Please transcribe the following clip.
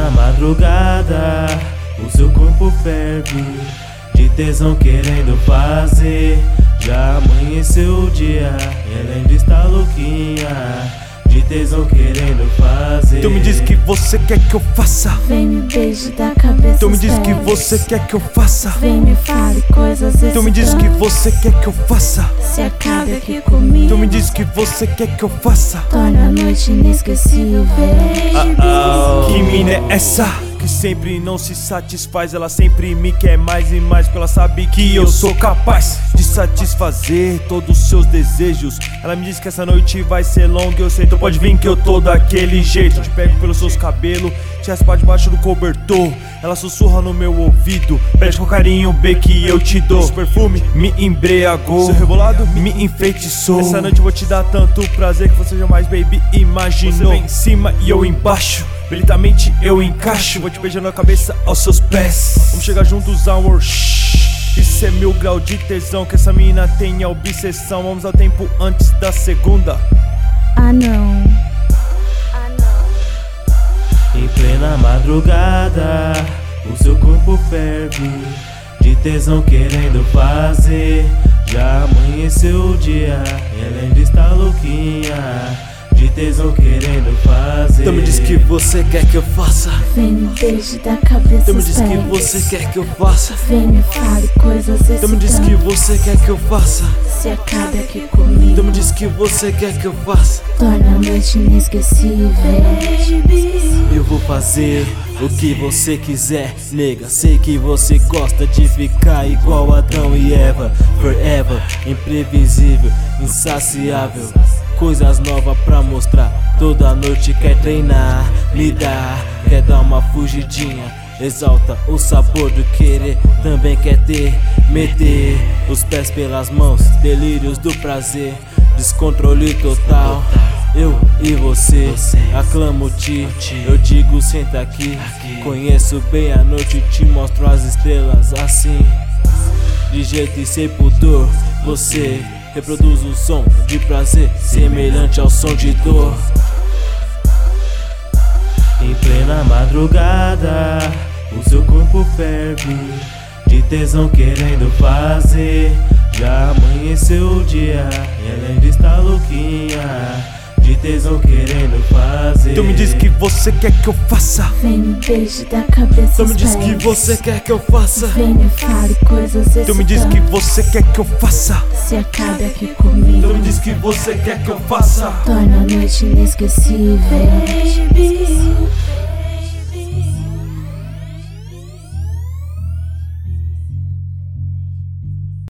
plena madrugada, o seu corpo ferve de tesão querendo fazer. Já amanheceu o dia, ela ainda está louquinha. Tesão querendo fazer. Tu me diz que você quer que eu faça. Vem me beije da cabeça. Tu me diz que você quer que eu faça. Vem me fale coisas Tu me diz que você quer que eu faça. Se acabe aqui comigo. Tu me diz que você quer que eu faça. Torna a noite inesquecível. Ah, que mina é essa? Que sempre não se satisfaz, ela sempre me quer mais e mais, porque ela sabe que eu sou capaz de satisfazer todos os seus desejos. Ela me diz que essa noite vai ser longa, eu sei, então pode vir que eu tô daquele jeito. Te pego pelos seus cabelos, te raspa debaixo do cobertor. Ela sussurra no meu ouvido, pede com carinho B que eu te dou. Esse perfume me embriagou, seu rebolado me enfeitiçou. Essa noite eu vou te dar tanto prazer que você jamais, baby, imaginou. Você vem em cima e eu embaixo. Belitamente eu encaixo, vou te beijando a cabeça aos seus pés. Vamos chegar juntos a um Isso é mil grau de tesão, que essa mina tenha obsessão. Vamos ao tempo antes da segunda. Ah não. Em plena madrugada, o seu corpo ferve de tesão querendo fazer. Já amanheceu o dia, ela ainda está louquinha tesão querendo fazer. Tu me diz que você quer que eu faça. Vem me beije da cabeça. Tu me diz que você quer que eu faça. Vem me fale coisas Tu me diz que você quer que eu faça. Se acabe aqui comigo. Tu me diz que você quer que eu faça. Torna a noite inesquecível. Eu vou fazer o que você quiser, nega. Sei que você gosta de ficar igual Adão e Eva. Forever, imprevisível, insaciável coisas novas pra mostrar. Toda noite quer treinar, dá, quer dar uma fugidinha. Exalta o sabor do querer, também quer ter, meter os pés pelas mãos, delírios do prazer, descontrole total. Eu e você, aclamo-te, eu digo senta aqui. Conheço bem a noite, te mostro as estrelas assim. De jeito e sem pudor, você Reproduz o som de prazer semelhante ao som de dor. Em plena madrugada, o seu corpo ferve de tesão querendo fazer. Já amanheceu o dia, ela ainda está louquinha tesão querendo fazer. Tu me diz que você quer que eu faça. Vem me beije da cabeça. Tu me diz que você quer que eu faça. Vem me fale coisas Tu me diz que você quer que eu faça. Se acabe aqui comigo. Tu me diz que você quer que eu faça. Torna a noite inesquecível.